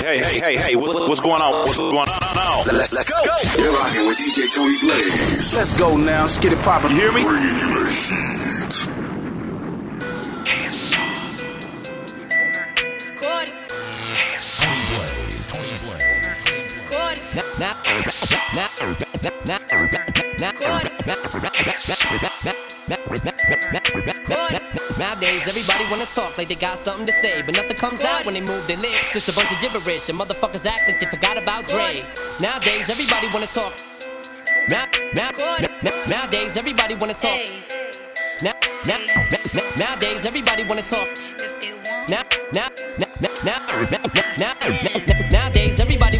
Hey, hey, hey, hey, what, what's going on? What's going on now? Let's, let's go. go. You're rocking with DJ Tony Blaze. Let's go now. Let's get it poppin'. You hear me? Bringing you the heat. Nowadays, everybody wanna talk like they got something to say, but nothing comes out when they move their lips. Just a bunch of gibberish, and motherfuckers act like they forgot about Dre. Nowadays, everybody wanna talk. Now, now, now, nowadays, everybody wanna talk. Now, now, now, nowadays, everybody wanna talk. Now, now, now, now, now, now, now,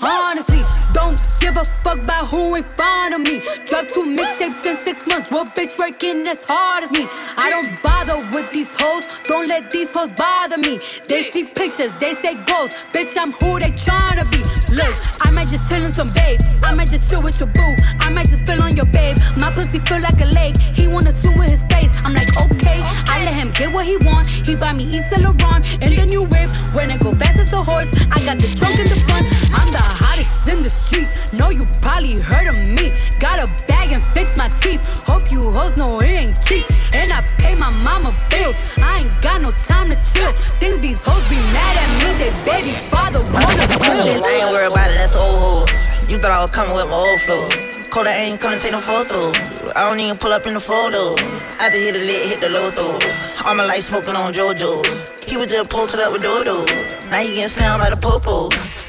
Honestly, don't give a fuck about who in front of me. Drop two mixtapes in six months. What bitch working as hard as me? I don't bother with these hoes. Don't let these hoes bother me. They see pictures, they say goals. Bitch, I'm who they tryna be. Look, I might just chill in some babe. I might just chill with your boo. I might just spill on your babe. My pussy feel like a lake. He wanna swim with his face. I'm like, okay. I let him get what he want. He buy me East Laurent in the new whip. When it go fast as a horse, I got the trunk in the front. I'm the in the street. Know you probably heard of me. Got a bag and fix my teeth. Hope you hoes know it ain't cheap. And I pay my mama bills. I ain't got no time to chill. Think these hoes be mad at me. They baby father wanna kill. I ain't worried about it, that's old. You thought I was coming with my old flow. Kodak ain't coming take no photo. I don't even pull up in the photo. I just hit the lit, hit the low though. All my life smoking on JoJo. He was just posted up with Dodo. Now he getting slammed by the popo.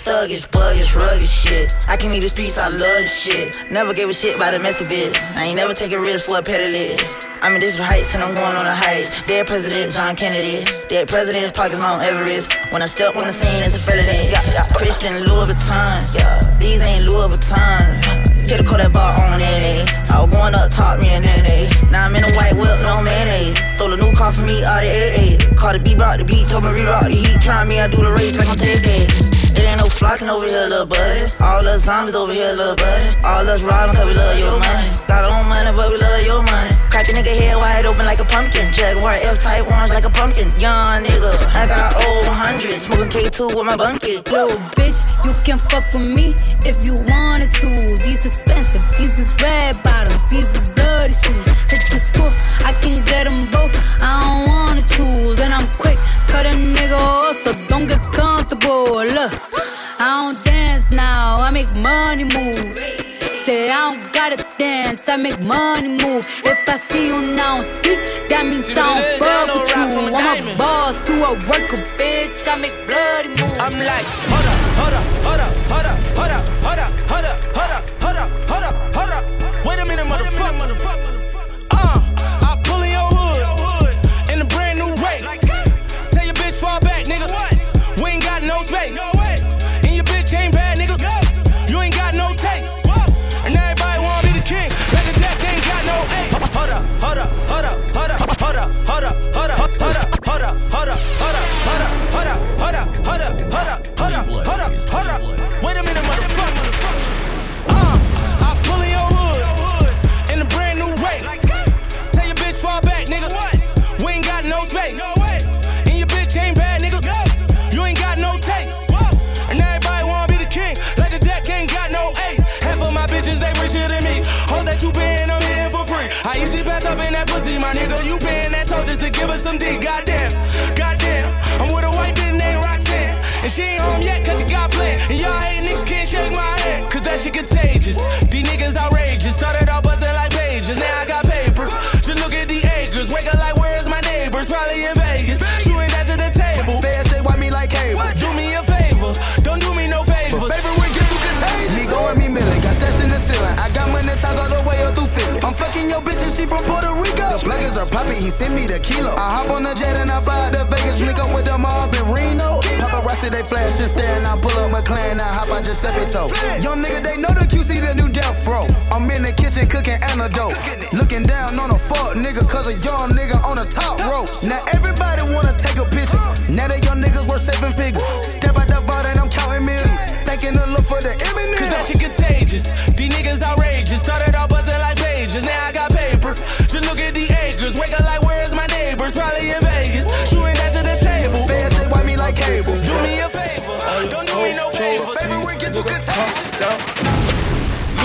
Thuggish, buggish, rugged shit. I can leave the streets, I love this shit. Never gave a shit about a messy bitch. I ain't never take a risk for a pedalid. I'm in district heights and I'm going on the heights. Dead President John Kennedy. Dead President's pockets Mount Everest. When I step on the scene, it's a felony. Yeah. Christian Louis Vuitton. Yeah, these ain't Louis Vuittons. Hit a call that bar on NA. I was going up top, me and NA. Now I'm in a white whip, no mayonnaise. Stole a new car for me out of AA. Called the B brought the beat, told me reroute the heat. Try me, I do the race like I'm Ted ain't no flocking over here, little buddy. All us zombies over here, little buddy. All us robbing cause we love your money. Got our own money, but we love your money. Crack a nigga head wide open like a pumpkin. Jaguar F-type orange like a pumpkin. Young nigga, I got old 100. Smoking K2 with my bunkie. Yo, bitch, you can fuck with me if you wanted to. These expensive, these is red bottoms, these is bloody shoes. Hit the school, I can get them both. I don't wanna choose, and I'm quick, cut a nigga off, so don't get comfortable. Look, I don't dance now, I make money move. Say I don't gotta dance, I make money move. If I see you now speak, that means See I don't it is? They fuck with you. I'm a boss, you a worker, bitch. I make bloody move. I'm like, hold up, Now everybody wanna take a picture. Now that young niggas worth seven figures. Step out the vault and I'm counting millions. Thanking the look for the imminent. Cause that shit contagious. These niggas outrageous. Started all buzzing like pages. Now I got paper. Just look at the acres. Wake up like, where's my neighbors? Probably in Vegas. Shooting that to the table. Fans, they wipe me like cable. Do me a favor. Don't do me no favors. Favorite get good time.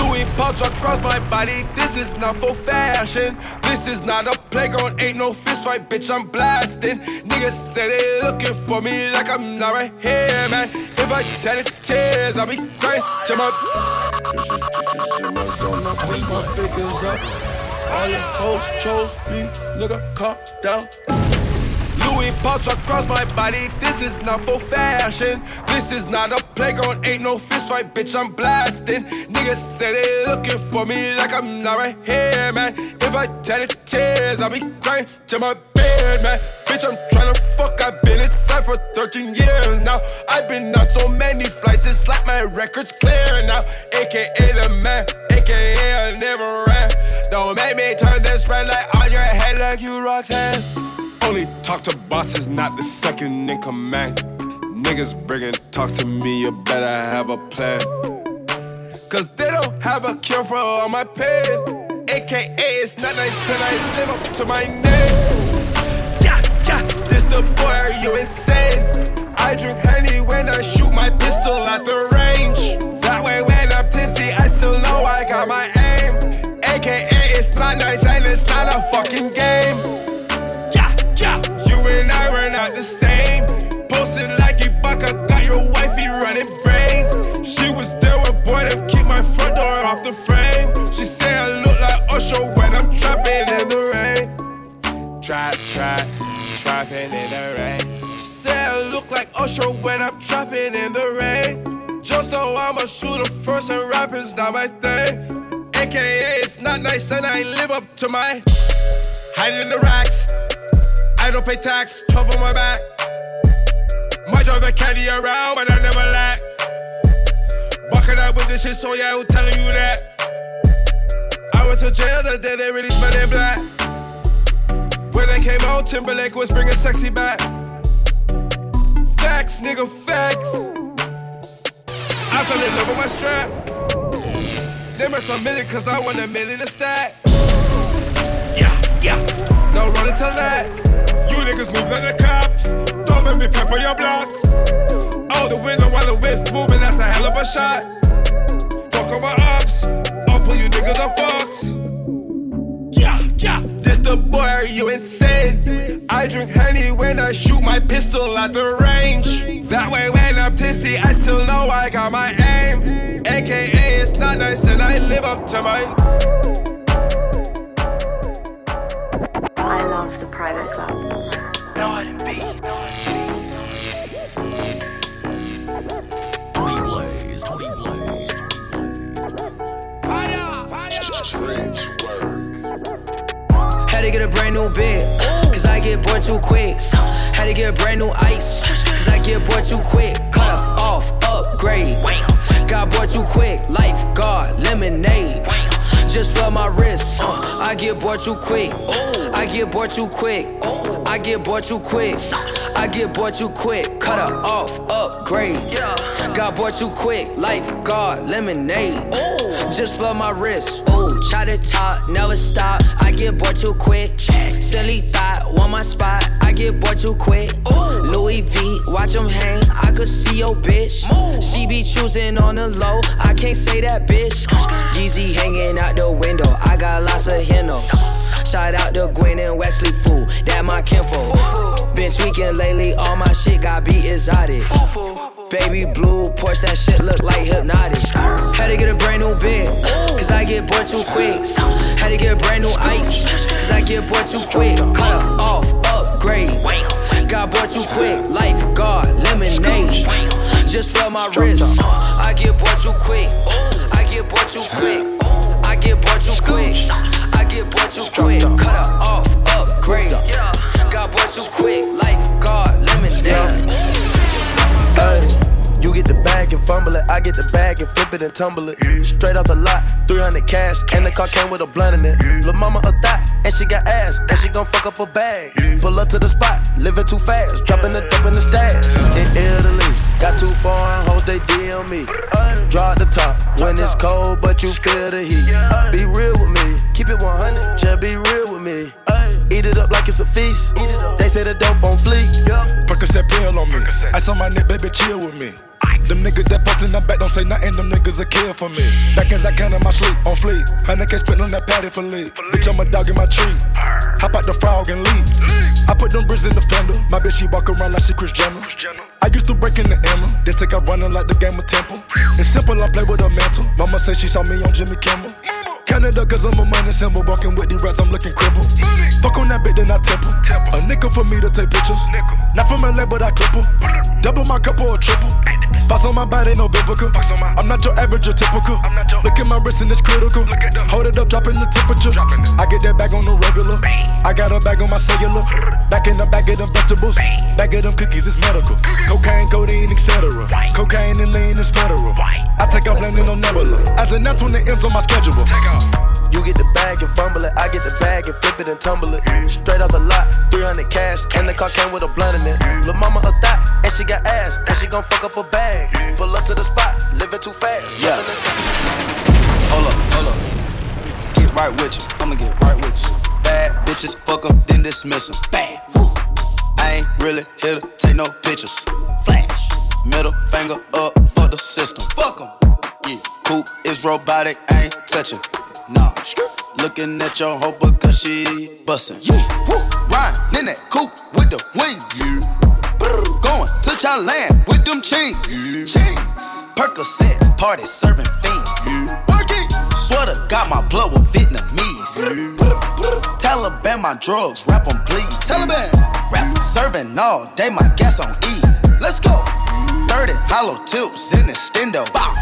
Louis pouch across my body. This is not for fashion. This is not a playground. Ain't no fist fight, bitch. I'm blasting. Niggas say they looking for me like I'm not right here, man. If I tell it tears, I'll be crying. Jam up. Push my fingers up. All your hoes chose me. Nigga, calm down. Louis pouch across my body. This is not for fashion. This is not a playground. Ain't no fist fight, bitch. I'm blasting. Niggas say they looking for me like I'm not right here, man. If I tell it tears, I'll be crying to my bed, man. Bitch, I'm tryna fuck. I've been inside for 13 years now. I've been on so many flights. It's like my record's clear now. AKA the man. AKA I never ran. Don't make me turn this red light on your head like you Roxanne. Only talk to bosses, not the second in command. Niggas bringing talks to me, you better have a plan. Cause they don't have a cure for all my pain. AKA, it's not nice and I live up to my name. Yeah, yeah, this the boy, are you insane? I drink honey when I shoot my pistol at the range. That way, when I'm tipsy, I still know I got my aim. AKA, it's not nice and it's not a fucking game. Door off the frame. She say I look like Usher when I'm trapping in the rain. Trap, trap, trapping in the rain. She say I look like Usher when I'm trapping in the rain. Just know I'm a shooter first and rapping's not my thing. AKA, it's not nice and I live up to my hiding in the racks. I don't pay tax, 12 on my back. Might drive the caddy around, but I never lack. Bucking out with this shit, so yeah, who telling you that? I went to jail the day they really smelled in black. When they came out, Timberlake was bringing sexy back. Facts, nigga, facts. I fell in love with my strap. They must a million, cause I want a million to stack. Yeah, yeah. No running to that. You niggas move like the cops. Don't make me pepper your block. Out the window while the whip's moving, that's a hell of a shot. Fuck on my ops. I'll pull you niggas on Fox. Yeah, yeah. This the boy, are you insane? I drink honey when I shoot my pistol at the range. That way, when I'm tipsy, I still know I got my aim. AKA, it's not nice, and I live up to my. I love the private club. Had to get a brand new bed, cause I get bored too quick. Had to get a brand new ice, cause I get bored too quick. Cut off, upgrade. Got bored too quick, lifeguard, lemonade. Just love my wrist, uh, I get bored too quick. I get bored too quick. I get bored too quick. I get bored too quick. Cut up, off, upgrade. Got bored too quick, lifeguard, lemonade. Just love my wrist. Try to talk, never stop. I get bored too quick. Silly thought, want my spot. I get bored too quick. Louis V, watch them hang. I could see your bitch. She be choosing on the low. I can't say that bitch. Yeezy hanging out the window. I got lots of hinos. Shout out to Gwen and Wesley Fool, that my kinfo. Been tweaking lately, all my shit got beat exotic. Baby blue, Porsche, that shit look like hypnotic. Had to get a brand new bed, cause I get bored too quick. Had to get a brand new ice, cause I get bored too quick. Cut off, upgrade. Got bored too quick, lifeguard, lemonade. Just love my wrist, I get bored too quick. I get bored too quick. I get bored too quick. Get boy too quick. Cut her off, upgrade. Got boy too quick. Lifeguard, lemonade. Ay, you get the bag and fumble it. I get the bag and flip it and tumble it. Straight off the lot, 300 cash, and the car came with a blunt in it. Lil' mama a thot, and she got ass, and she gon' fuck up a bag. Pull up to the spot, living too fast, dropping the dope in the stash. In Italy, got too foreign hoes, they DM me. Draw the top when it's cold, but you feel the heat. Be real with me, keep it 100, just be real with me. Eat it up like it's a feast. They say the dope on fleek. Percocet pill on me. Ice on my neck, baby, chill with me. Them niggas that fucked in the back don't say nothing, them niggas a kill for me. Back as I can in my sleep, on fleek. Hundred K spent on that patty for leave. Bitch, I'm a dog in my tree. Hop out the frog and leave. I put them bricks in the fender. My bitch, she walk around like she Kris Jenner. I used to break in the Emma, then take out running like the game of Temple. It's simple, I play with a mantle. Mama say she saw me on Jimmy Kimmel. Canada, cause I'm a money symbol. Walking with the rats, I'm looking crippled. Fuck on that bit, then I temple. A nickel for me to take pictures. Not from LA, but I clip 'em. Double my cup or a triple. Box on my body, no biblical. I'm not your average or typical. Look at my wrist and it's critical. Hold it up, dropping the temperature. I get that bag on the regular. I got a bag on my cellular. Back in the bag of them vegetables. Bag of them cookies, it's medical. Cocaine, codeine, etc. Cocaine and lean is federal. I take out landing on Nebula. As an F 20 M's on my schedule. You get the bag and fumble it. I get the bag and flip it and tumble it. Straight off the lot, 300 cash, and the car came with a blunt in it. Lil' mama a thot, and she got ass, and she gon' fuck up a bag. Pull up to the spot, living too fast. Yeah. Hold up, hold up. Get right with you. I'ma get right with you. Bad bitches, fuck up, then dismiss them. Bad. I ain't really here to take no pictures. Flash. Middle finger up for the system. Fuck 'em. Yeah. Coupe is robotic, I ain't touching. Nah. Looking at your hoe because she bustin'. Yeah. Woo. Riding in that coupe with the wings. Brr. Going to Thailand with them chains. Chains. Percocet, party serving fiends. Working. Sweater got my blood with Vietnamese. Taliban my drugs, rap 'em please. Taliban. Rap serving all day, my gas on E. Let's go. 30 hollow tips in the stendo. Bow.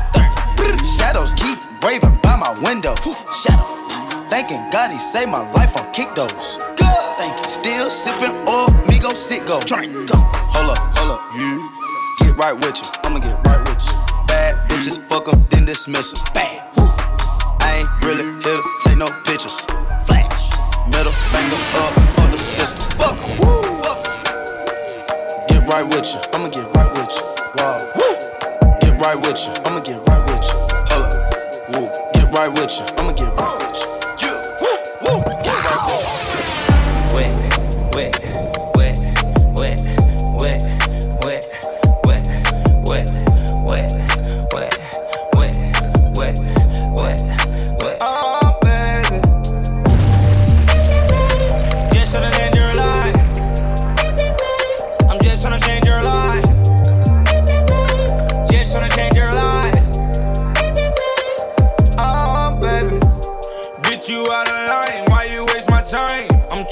Shadows keep raving by my window. Shadow. Thanking God he saved my life on kick those. Good. Thank you. Still sipping oil, me go sit go. Drink. Go. Hold up, hold up. Get right with you. I'ma get right with you. Bad bitches, fuck up, then dismiss 'em. Bad. Woo. I ain't really here to take no pictures. Flash. Middle finger up for the system. Fuck 'em. Woo. Fuck 'em. Get right with you. I'ma get right with you. Wow. Woo. Get right with you. I'ma get right with you. I'ma get right with you. Just trying to change your life. Just trying to change.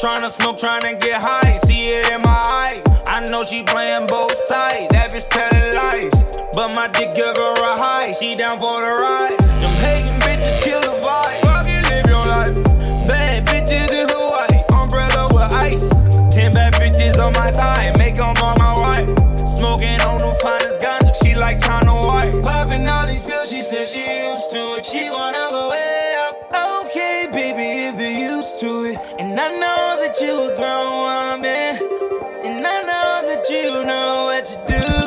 Tryna smoke, tryna get high. See it in my eye. I know she playing both sides. That bitch telling lies. But my dick give her a high. She down for the ride. Them hating bitches kill the vibe. Fuck you, live your life. Bad bitches in Hawaii. Umbrella with ice. Ten bad bitches on my side. Make 'em all my wife. Smoking on the finest ganja. She like China White. Popping all these pills. She said she used to it. She wanna go way I know that you a grown woman. And I know that you know what you're doing.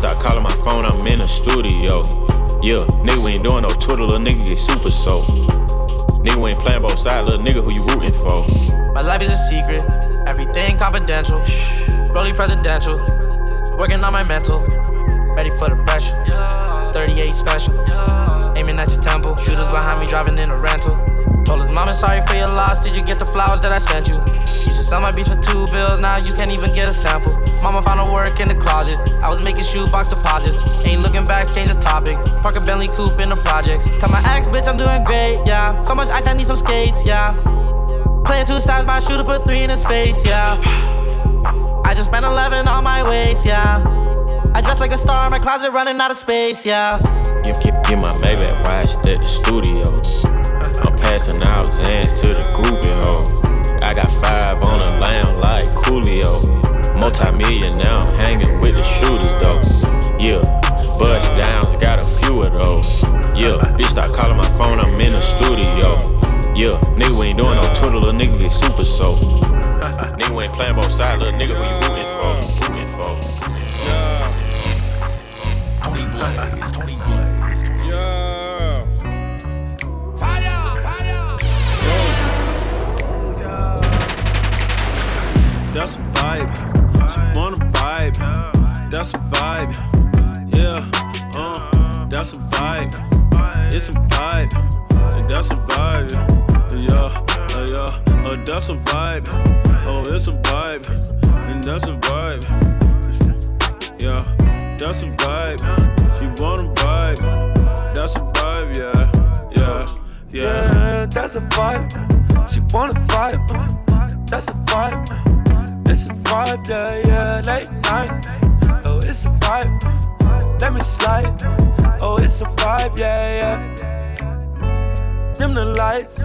Start calling my phone, I'm in the studio. Yeah, nigga we ain't doing no Twitter, little nigga get super soaked. Nigga we ain't playing both sides, little nigga who you rooting for. My life is a secret, everything confidential. Rolly presidential, working on my mental. Ready for the pressure. 38 special, aiming at your temple. Shooters behind me driving in a rental. Told his mama sorry for your loss. Did you get the flowers that I sent you? Used to sell my beats for two bills, now you can't even get a sample. Mama found a work in the closet. I was making shoebox deposits. Ain't looking back, change the topic. Park a Bentley coupe in the projects. Tell my ex, bitch, I'm doing great, yeah. So much ice, I need some skates, yeah. Playing two sides, my shooter put three in his face, yeah. I just spent 11 on my waist, yeah. I dress like a star in my closet, running out of space, yeah. Get, get, get my Maybach watched at the studio. I'm passing out hands to the groupie hoe. Yeah, start calling my phone, I'm in the studio. Yeah, nigga we ain't doing no Twitter, little nigga get super so. nigga we ain't playing both sides, little nigga who you rooting for, rooting for. Tony Blaze, Tony Blaze. Yeah. Fire, fire. Yeah. That's a vibe. She wanna vibe. That's a vibe. Yeah, uh, that's a vibe. It's a vibe. And that's a vibe. Yeah, uh, yeah, uh, that's a vibe. Oh, it's a vibe. And that's a vibe. Yeah, that's a vibe. She wanna vibe. That's a vibe, yeah, yeah, yeah. Yeah, that's a vibe. She wanna vibe. That's a vibe. It's a vibe, yeah, yeah. Late night. Oh, it's a vibe. Let me slide. Oh, it's a vibe, yeah, yeah. Dim the lights.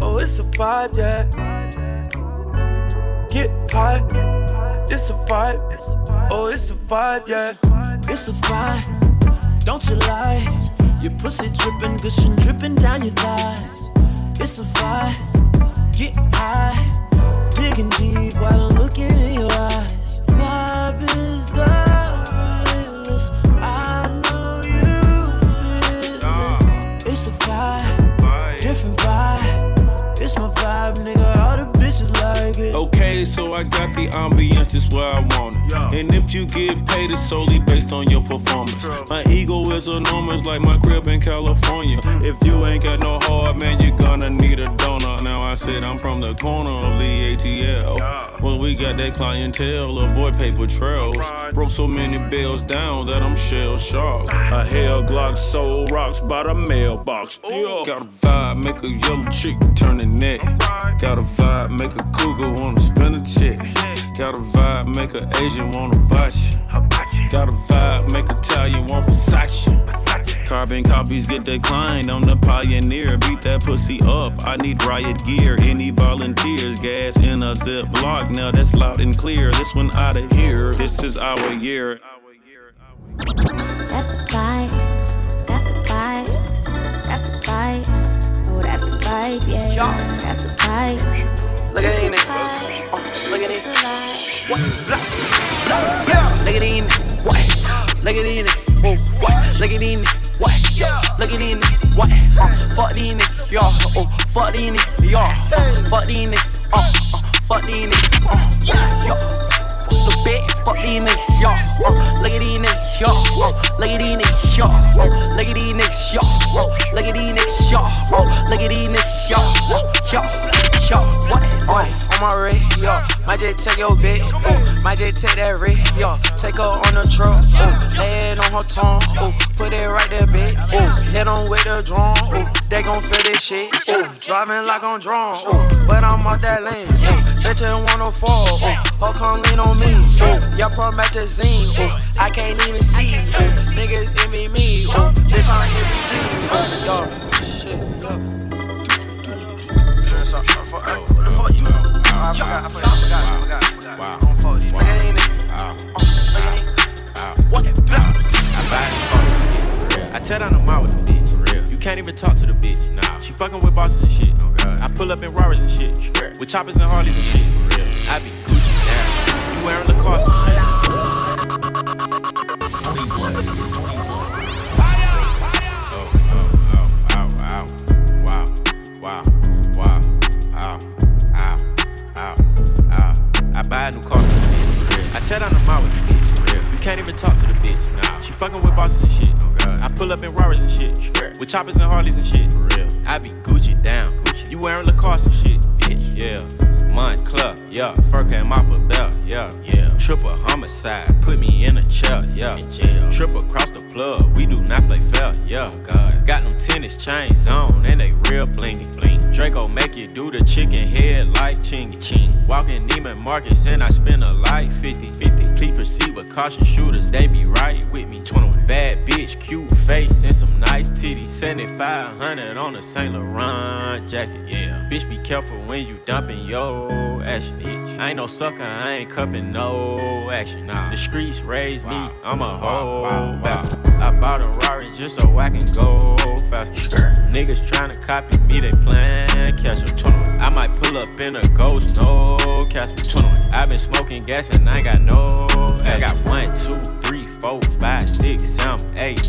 Oh, it's a vibe, yeah. Get high. It's a vibe. Oh, it's a vibe, yeah. It's a vibe, don't you lie. Your pussy dripping, gushing, dripping down your thighs. It's a vibe, get high, digging deep while I'm looking in your eyes. Vibe, nigga. All the bitches like it. Okay, so I got the ambience just where I want it. And if you get paid, it's solely based on your performance. My ego is enormous, like my crib in California. Mm. If you ain't got no heart, man, you're gonna need a donor. Now I said I'm from the corner of the ATL. Well, we got that clientele, avoid paper trails. Broke so many bills down that I'm shell shocked. A hell Glock soul rocks by the mailbox. Got a vibe, make a yellow chick turn the neck. Got a vibe, make a cougar wanna spin a check. Got a vibe, make a Asian wanna you. Got a vibe, make a Italian want Versace. Carbon copies get declined. I'm the pioneer. Beat that pussy up. I need riot gear. Any volunteers? Gas in a Ziploc. Now that's loud and clear. This one out of here. This is our year. That's a fight. That's a fight. That's a fight. Oh, that's a fight. Yeah, yeah. That's a fight. Look at it. Oh, look at it. What? Blah, blah. Yeah. Look at it. What? Look at it in it. What? Look at it it. What? Look at in it. What? Uh, fuck in it. Yeah. Oh, fuck these niggas, yeah. Fuck these niggas, uh, uh, fuck these niggas, uh, yeah. The bit, fuck these niggas, yeah. Uh, look at these niggas, yeah. Uh, look at these niggas, yeah. Uh, look at these niggas, yeah. Uh, look at these niggas, yeah. Uh, look at these niggas, yeah. Yeah, yeah. What? Uh, on my radio. Might just take your bitch, ooh. Might just take that rig, yo. Take her on the truck, ooh. Lay it on her tongue, ooh. Put it right there, bitch, ooh. Hit on with the drum, ooh. They gon' feel this shit, ooh. Driving like I'm drunk, ooh. But I'm out that lane, ooh. Bitch, ain't wanna fall, ooh. Her come lean on me, ooh. Y'all promethazine, ooh. I can't even see, ooh. Niggas envy me, ooh. Bitch, I'm MVP, ooh. Yo, shit, yo. What the fuck you? I forgot, I forgot, I forgot, I forgot, I forgot. Don't fuck with these niggas. Wow. Wow. What? I buy I tell down the mall with the bitch. For real. You can't even talk to the bitch. Nah. She fucking with bosses and shit. Oh God. I pull up in Rarers and shit. With choppers and Harleys and shit. For real. I be choppers and Harleys and shit, for real. I be Gucci down, Gucci. You wearing Lacoste and shit, bitch, yeah. Month club, yeah. Fur came off a belt, yeah. Yeah. Triple homicide, put me in a chair, yeah. In jail. Triple across the plug, we do not play fair, yeah. Oh god. Got them tennis chains on, and they real blingy, bling. Draco make you do the chicken head like Chingy, ching. Walking Neiman Marcus, and I spend a life 50 50. Please proceed with caution shooters, they be right with me. 7500 on a Saint Laurent jacket, yeah. Bitch, be careful when you dumping yo action, bitch. I ain't no sucker, I ain't cuffing no action. Nah. The streets raised me, I'm a hoe. I bought a Rari just so I can go faster. Niggas tryna copy me, they plan catch a 21. I might pull up in a ghost, no catch me 21. I been smoking gas and I ain't got no. I got one, two, three, four, five, six, seven, eight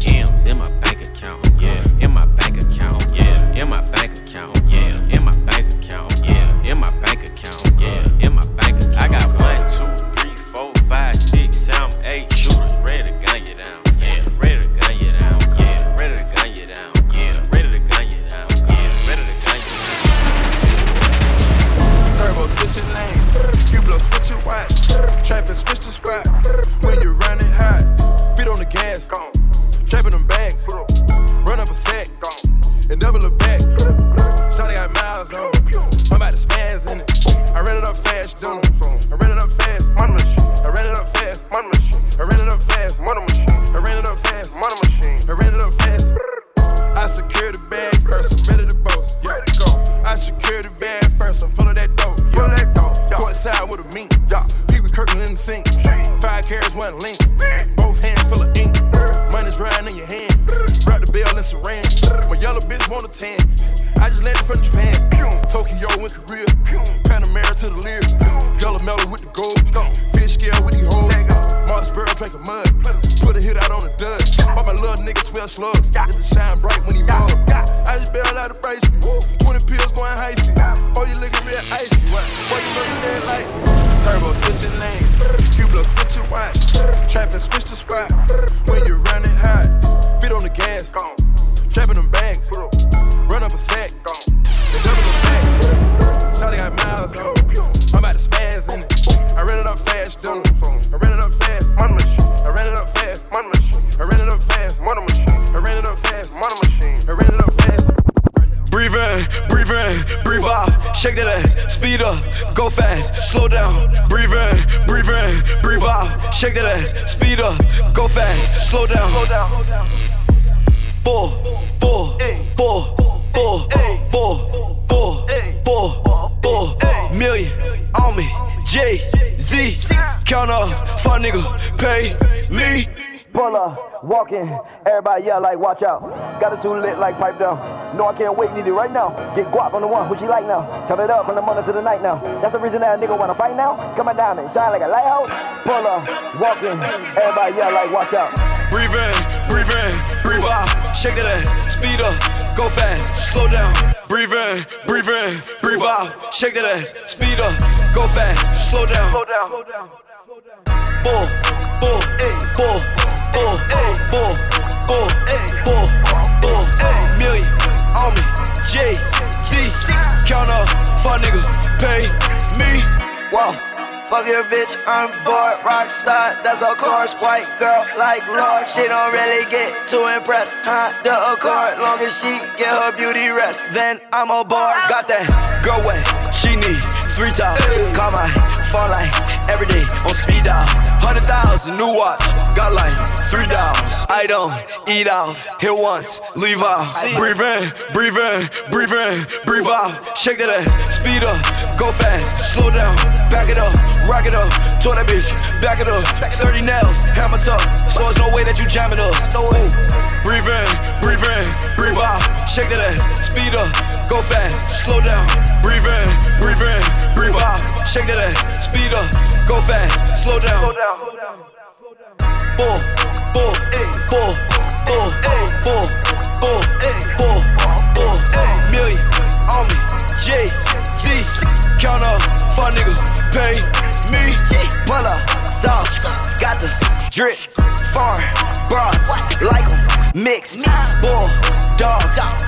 in, everybody yell like, watch out. Got it too lit like pipe down. No, I can't wait, need it right now. Get guap on the one, who she like now. Turn it up from the morning to the night now. That's the reason that a nigga wanna fight now. Come on down and shine like a lighthouse. Pull up, walk in, everybody yell like, watch out. Breathe in, breathe in, breathe out. Shake that ass, speed up, go fast, slow down. Breathe in, breathe in, breathe out. Shake that ass, speed up, go fast, slow down. Slow down, slow down. Slow down. Bull, Fuck your bitch, I'm bored. Rockstar, that's of course. White girl like Lord. She don't really get too impressed. Honda Accord, long as she get her beauty rest. Then I'm a aboard. Got that girl way, she need three times. Call my phone like every day on speed dial. Hundred thousand, new watch, got like three dollars. I don't eat out, hit once, leave out. Breathe in, breathe in, breathe in, breathe out. Shake that ass, speed up, go fast, slow down, back it up, rock it up. Told that bitch, back it up. 30 nails, hammer tuck, so there's no way that you jamming us. No way. Breathe in, breathe in, breathe out. Shake that ass, speed up, go fast, slow down. Breathe in, breathe in, breathe out. Shake that ass, speed up, go fast, slow down. Bull, bull, bull, bull, bull, bull, bull, bull, million on me. J, see. Count up, fuck nigga, pay me. Pull up, sauce, got the drip. Farm, broad, like em, mixed. Bull, dog,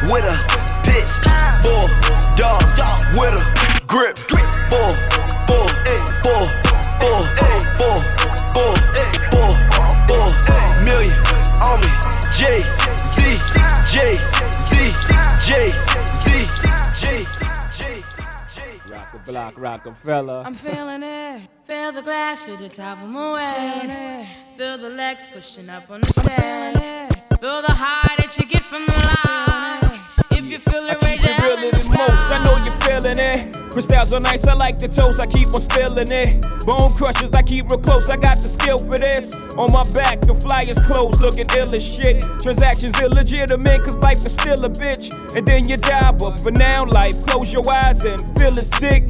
with a bitch. Bull, dog, with a grip. Bull, bull, bull, bull, bull, bull, bull, bull, million on me. J. Block Rockefeller. I'm feeling it. Feel the glass, should the top of my Feeling way. it. Feel the legs pushing up on the stairs. Feel the high that you get from the line. If you feel I keep it realer in most. I know you're feeling it. Crystals are nice, I like the toast. I keep on spilling it. Bone crushers, I keep real close. I got the skill for this. On my back, the flyers closed, looking ill as shit. Transactions illegitimate, cause life is still a bitch. And then you die, but for now, life, close your eyes and feel it's thick.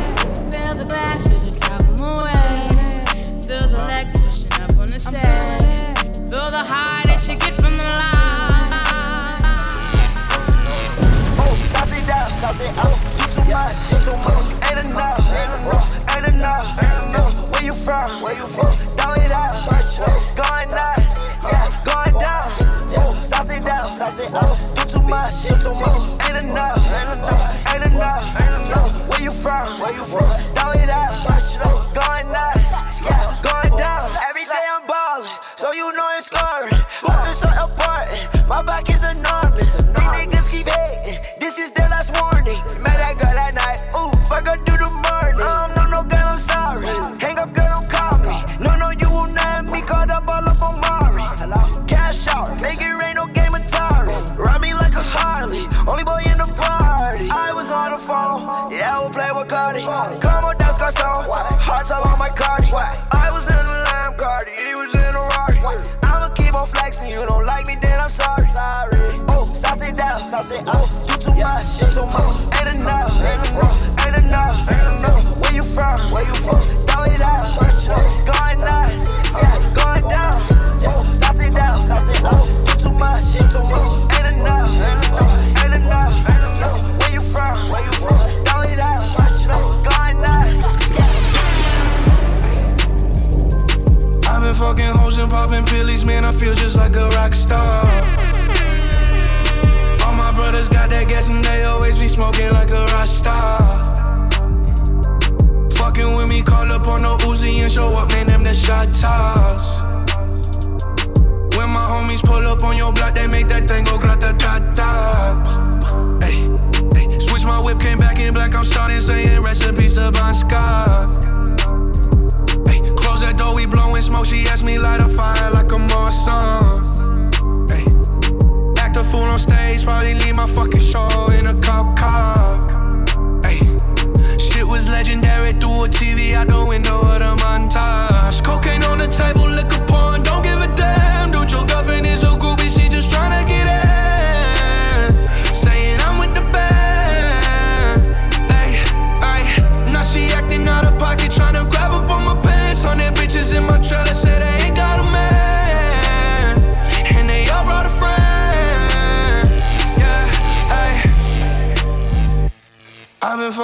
Feel the glass, should the top of my. Feel the legs pushing up on the stairs. Feel the high that you get from the line. Oh, sauce it up, sauce it up. You too much, you too much. Ain't enough, ain't enough. Uh, Where you from? Where you from? Throw it up, going nuts, yeah, going down. Oh, sauce it up, sauce it up. You too much, you too much. Ain't enough, ain't enough. Where you from? Where you from? Throw it up, going nuts, yeah, going down. Every day I'm ballin', so you know it's scoring.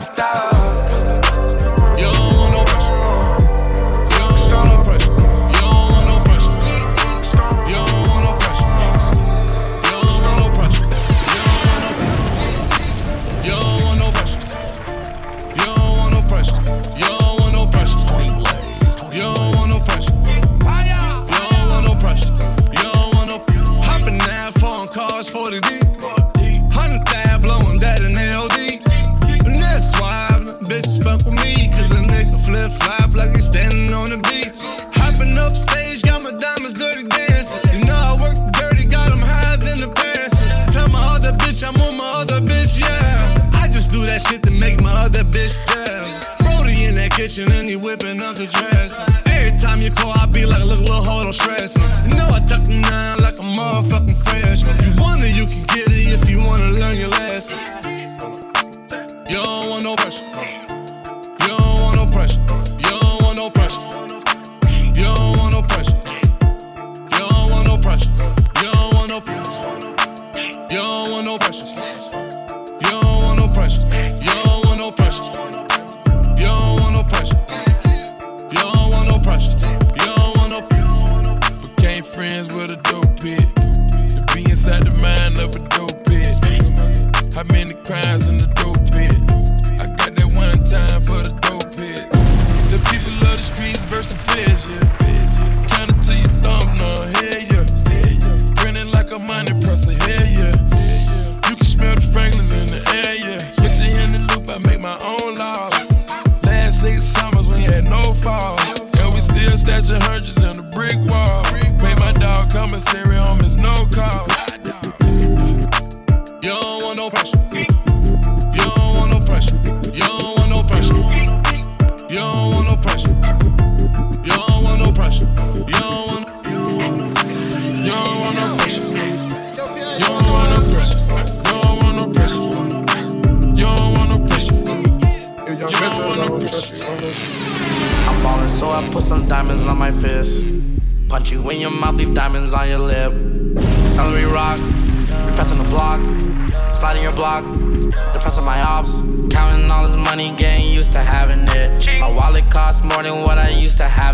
tá, tá.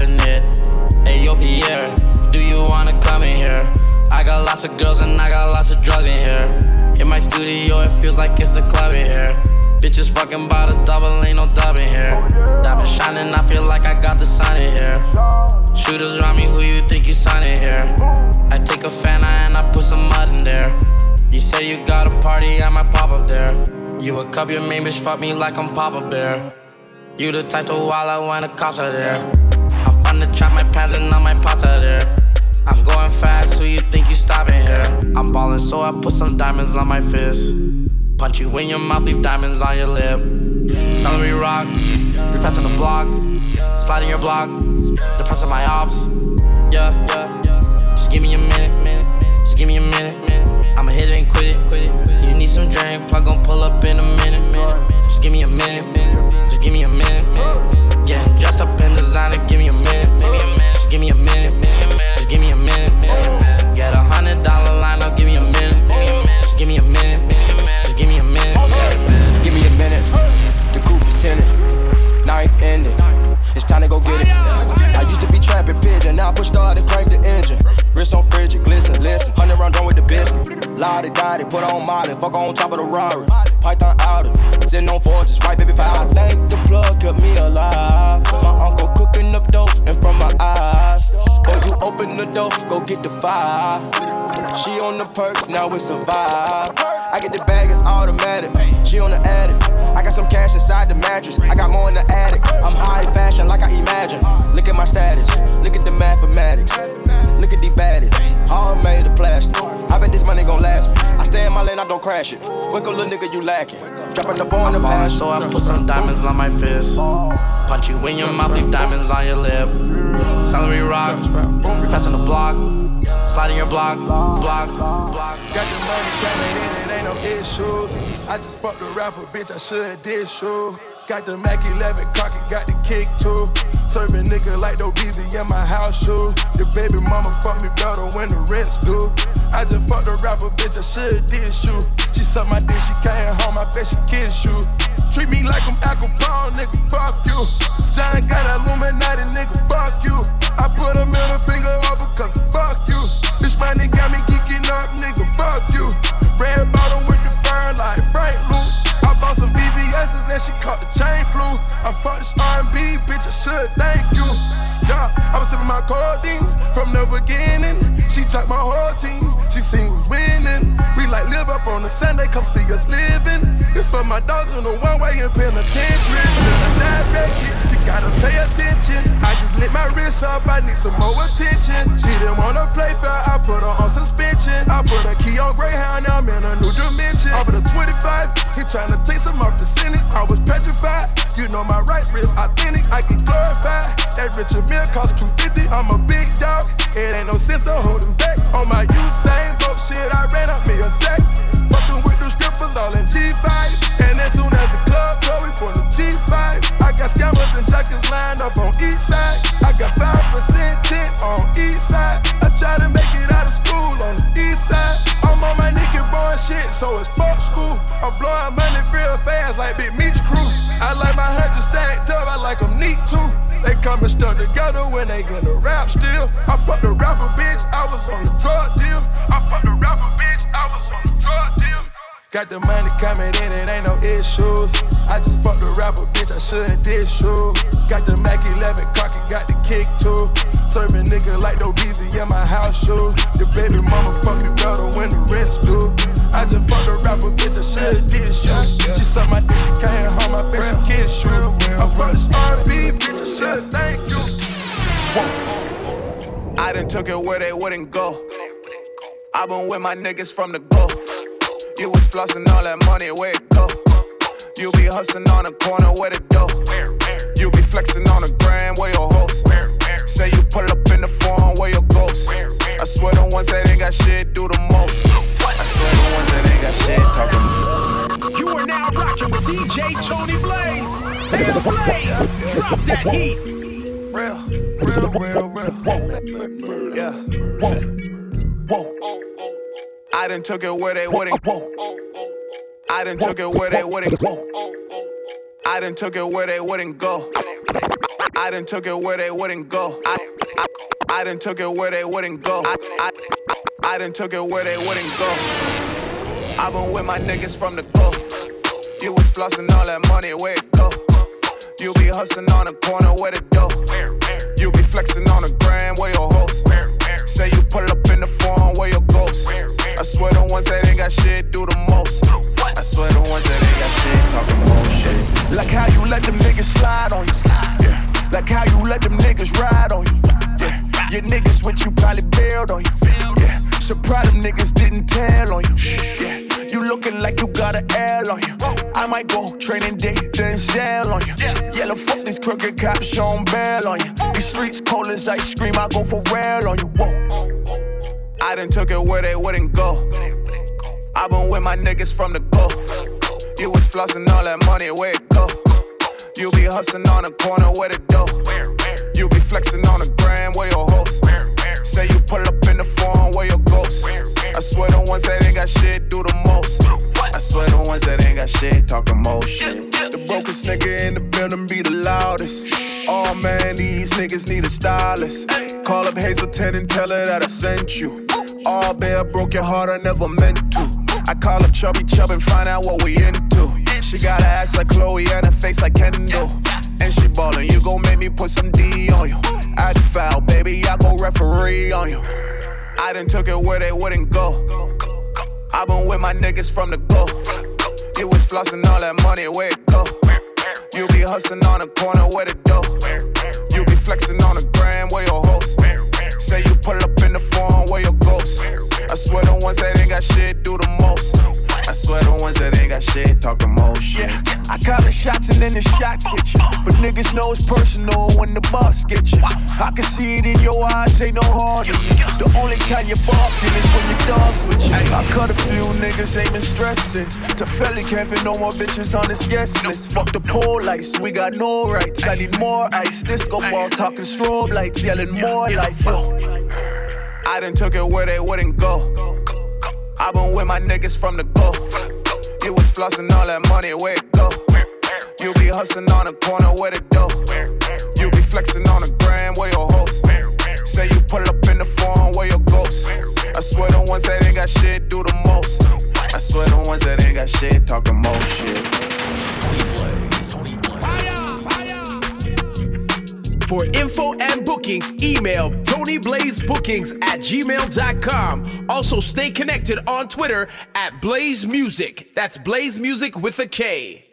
Having it. Hey, yo, Pierre, do you wanna come in here? I got lots of girls and I got lots of drugs in here. In my studio, it feels like it's a club in here. Bitches fucking by the double, ain't no dub in here. Diamond shining, I feel like I got the sun in here. Shooters around me, who you think you signing here? I take a fan and I put some mud in there. You say you got a party, I might pop up there. You a cup, your main bitch, fuck me like I'm Papa Bear. You the type to wild out when the cops are there. Fun to trap my pants and all my pots are there. I'm going fast, who you think you stopping here? I'm ballin', so I put some diamonds on my fist. Punch you in your mouth, leave diamonds on your lip. Celery rock, we passing the block, sliding your block, depressing my ops. Yeah. Just give me a minute. Just give me a minute. I'ma hit it and quit it. You need some drink, plug gon' pull up in a minute. Just give me a minute. Just give me a minute. Yeah, dressed up in designer, give me a minute. Just give me a minute. Just give me a minute. Get a hundred dollar line up, give me a minute. Just give me a minute. Just give me a minute. Give me a minute. The coupe is tinted. Ninth ending. It's time to go get it. I used to be trapping pigeon. Now I push start and crank the engine. Wrist on frigid, glisten, listen. Hundred round drum with the biscuit. Lottie, it, put on Molly. Fuck on top of the Rari. Python outer. Sitting on forges, right, baby, powder. I think the plug kept me alive. My uncle cooking up dope in front of my eyes. Boy, you open the door, go get the fire. She on the perk, now it's a vibe. I get the bag, it's automatic. She on the attic. I got some cash inside the mattress. I got more in the attic. I'm high fashion like I imagine. Look at my status. Look at the mathematics. Look at the baddest. All made of plastic. I bet this money gon' last me. I stay in my lane, I don't crash it. Wake up, little nigga, you lacking. Dropping the ball in the Ballin', so I put some diamonds on my fist. Punch you in your mouth, leave diamonds on your lip. Celery rock, we passing the block. Sliding your block, block, block. Got the money coming in, it ain't no issues. I just fucked a rapper, bitch, I should've did shoe. Got the Mac 11 crocket, got the kick too. Serving nigga like no busy in my house shoe. The baby mama fuck me better when the rest do. I just fucked a rapper, bitch, I should've did shoe. She sucked my dick, she came home, I bet she kiss you. Treat me like I'm Al Capone, nigga, fuck you. John got Illuminati, nigga, fuck you. I put a middle finger up because fuck you. This money got me geeking up, nigga, fuck you. Red bottom with the fur like Frank Lucas. I bought some BBS's and she caught the chain flu. I fucked this R&B, bitch, I should thank you. Yeah, I was sipping my codeine from the beginning. She dropped my whole team, she seen who's winning. We like live up on the Sunday, come see us living. This for my dogs in the one way in penitentiary. Directed, you gotta pay attention. I just lit my wrist up, I need some more attention. She didn't wanna play fair, I put her on suspension. I put a key on Greyhound, now I'm in a new dimension. Over the 25, he tryna take some off the sentence. I was petrified. You know my right wrist authentic, I get glorified. That Richard Mille cost 250. I'm a big dog. It ain't no sense of holding back. On my Usain Bolt shit, I ran up me a sack. Fucking with the strippers all in G5. And as soon as the club go, we put the G5. I got scammers and jackets lined up on each side. I got 5% tint on each side. I try to make it out of school on the east side. I'm on my nigga born shit, so it's fuck school. I'm blowing money real fast like Big Meech crew. I like my hundred stacked up, I like them neat too. They coming stuck together when they gonna rap still. I fucked a rapper bitch, I was on the drug deal. I fucked a rapper bitch, I was on the deal. Got the money coming in, it ain't no issues. I just fucked a rapper bitch, I should've did shoe. Got the Mac 11 crocket, got the kick too. Serving nigga like no busy in my house shoes. The baby mama fuck me better when the rest do. I just fucked a rapper bitch, I should've did shoe. She sucked my dick, she came home, I bet she kissed you. I fucked this R&B bitch, I should've thank you. I done took it where they wouldn't go. I been with my niggas from the go. You was flossing all that money, where it go? You be hustling on the corner, where the dough? You be flexing on the gram, where your host? Say you pull up in the phone, where your ghost? I swear the ones that ain't got shit do the most. I swear the ones that ain't got shit talking. You are now rocking with DJ Tony Blaze. Hey, Blaze, drop that heat. Real, real, real, real. Yeah. Whoa. Whoa. I done took it where they wouldn't. Go. I done took it where they wouldn't. Go. I done took it where they wouldn't go. I done took it where they wouldn't go. I, I, I done took it where they wouldn't go. I, I, I done took it where they wouldn't go. I been with my niggas from the go. You was flossing all that money, where it go? You be hustling on the corner, where the dough? You be flexing on the gram, where your host? Say you pull up in the phone, where your ghost? I swear the ones that ain't got shit do the most. I swear the ones that ain't got shit talking more shit. Like how you let them niggas slide on you. Yeah. Like how you let them niggas ride on you. Yeah. Your niggas with you probably bailed on you. Yeah. Proud them niggas didn't tell on you. Yeah. You looking like you got an L on you. I might go training day, then jail on you. Yellow fuck these crooked cops, Sean Bell on you. These streets cold as ice cream, I go for real on you. Whoa. I done took it where they wouldn't go. I been with my niggas from the go. You was flossing all that money, where it go? You be hustling on the corner where the dough. You be flexing on the gram where your host. Pull up in the phone where your ghost. I swear the ones that ain't got shit do the most. I swear the ones that ain't got shit talk the most shit. The brokest nigga in the building be the loudest. Oh man, these niggas need a stylist. Call up Hazelton and tell her that I sent you. All bear broke your heart, I never meant to. I call up Chubby Chub and find out what we into. She got a ass like Chloe and a face like Kendall. And she ballin', you gon' make me put some D on you. Act foul, baby, I go referee on you. I done took it where they wouldn't go. I been with my niggas from the go. It was flossin' all that money, where it go? You be hustling on the corner where the dough. You be flexing on the gram where your host. Say you pull up in the phone where your ghost. I swear the ones that ain't got shit do the most. I swear the ones that ain't got shit talk the. The shots and then the shots hit you. But niggas know it's personal when the boss get you. I can see it in your eyes, ain't no hard in you. The only time you're barking is when your dog's with you. I cut a few niggas, ain't been stressed since. Tefeli can't fit no more bitches on this guest list. Fuck the pole lights, we got no rights. I need more ice. Disco ball talking strobe lights, yelling more life. Yo. I done took it where they wouldn't go. I been with my niggas from the go. It was flossing all that money, where it go? You be hustling on the corner where the dough. You be flexing on the gram where your host. Say you pull up in the phone where your ghost. I swear the ones that ain't got shit do the most. I swear the ones that ain't got shit talk the most shit. For info and bookings, email TonyBlazeBookings at gmail.com. Also, stay connected on Twitter at Blaze Music. That's Blaze Music with a K.